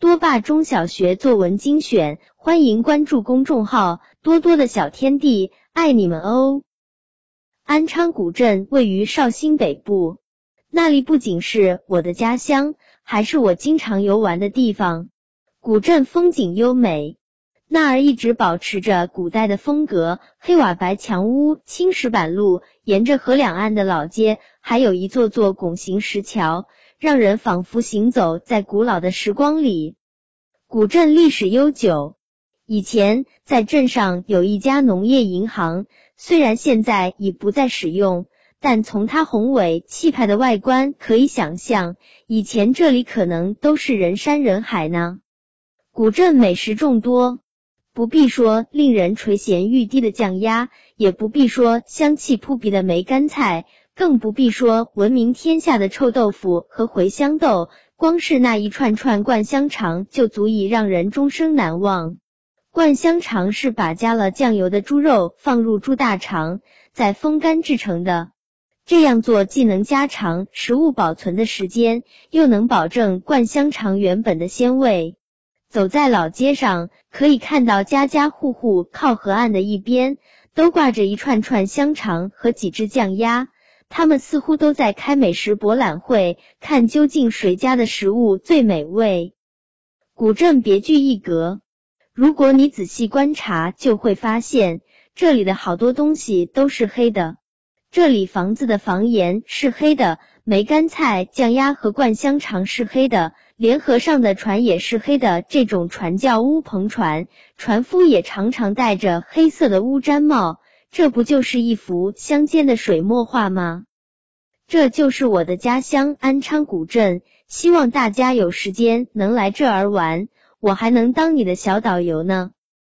多霸中小学作文精选，欢迎关注公众号“多多的小天地”，爱你们哦！安昌古镇位于绍兴北部，那里不仅是我的家乡，还是我经常游玩的地方。古镇风景优美。那儿一直保持着古代的风格，黑瓦白墙屋、青石板路，沿着河两岸的老街，还有一座座拱形石桥，让人仿佛行走在古老的时光里。古镇历史悠久，以前在镇上有一家农业银行，虽然现在已不再使用，但从它宏伟气派的外观可以想象，以前这里可能都是人山人海呢。古镇美食众多。不必说令人垂涎欲滴的酱鸭，也不必说香气扑鼻的梅干菜，更不必说闻名天下的臭豆腐和茴香豆。光是那一串串灌香肠，就足以让人终生难忘。灌香肠是把加了酱油的猪肉放入猪大肠，再风干制成的。这样做既能加长食物保存的时间，又能保证灌香肠原本的鲜味。走在老街上，可以看到家家户户靠河岸的一边都挂着一串串香肠和几只酱鸭，他们似乎都在开美食博览会，看究竟谁家的食物最美味。古镇别具一格，如果你仔细观察，就会发现这里的好多东西都是黑的。这里房子的房檐是黑的，梅干菜、酱鸭和灌香肠是黑的。连河上的船也是黑的，这种船叫乌篷船，船夫也常常戴着黑色的乌毡帽，这不就是一幅乡间的水墨画吗？这就是我的家乡安昌古镇，希望大家有时间能来这儿玩，我还能当你的小导游呢。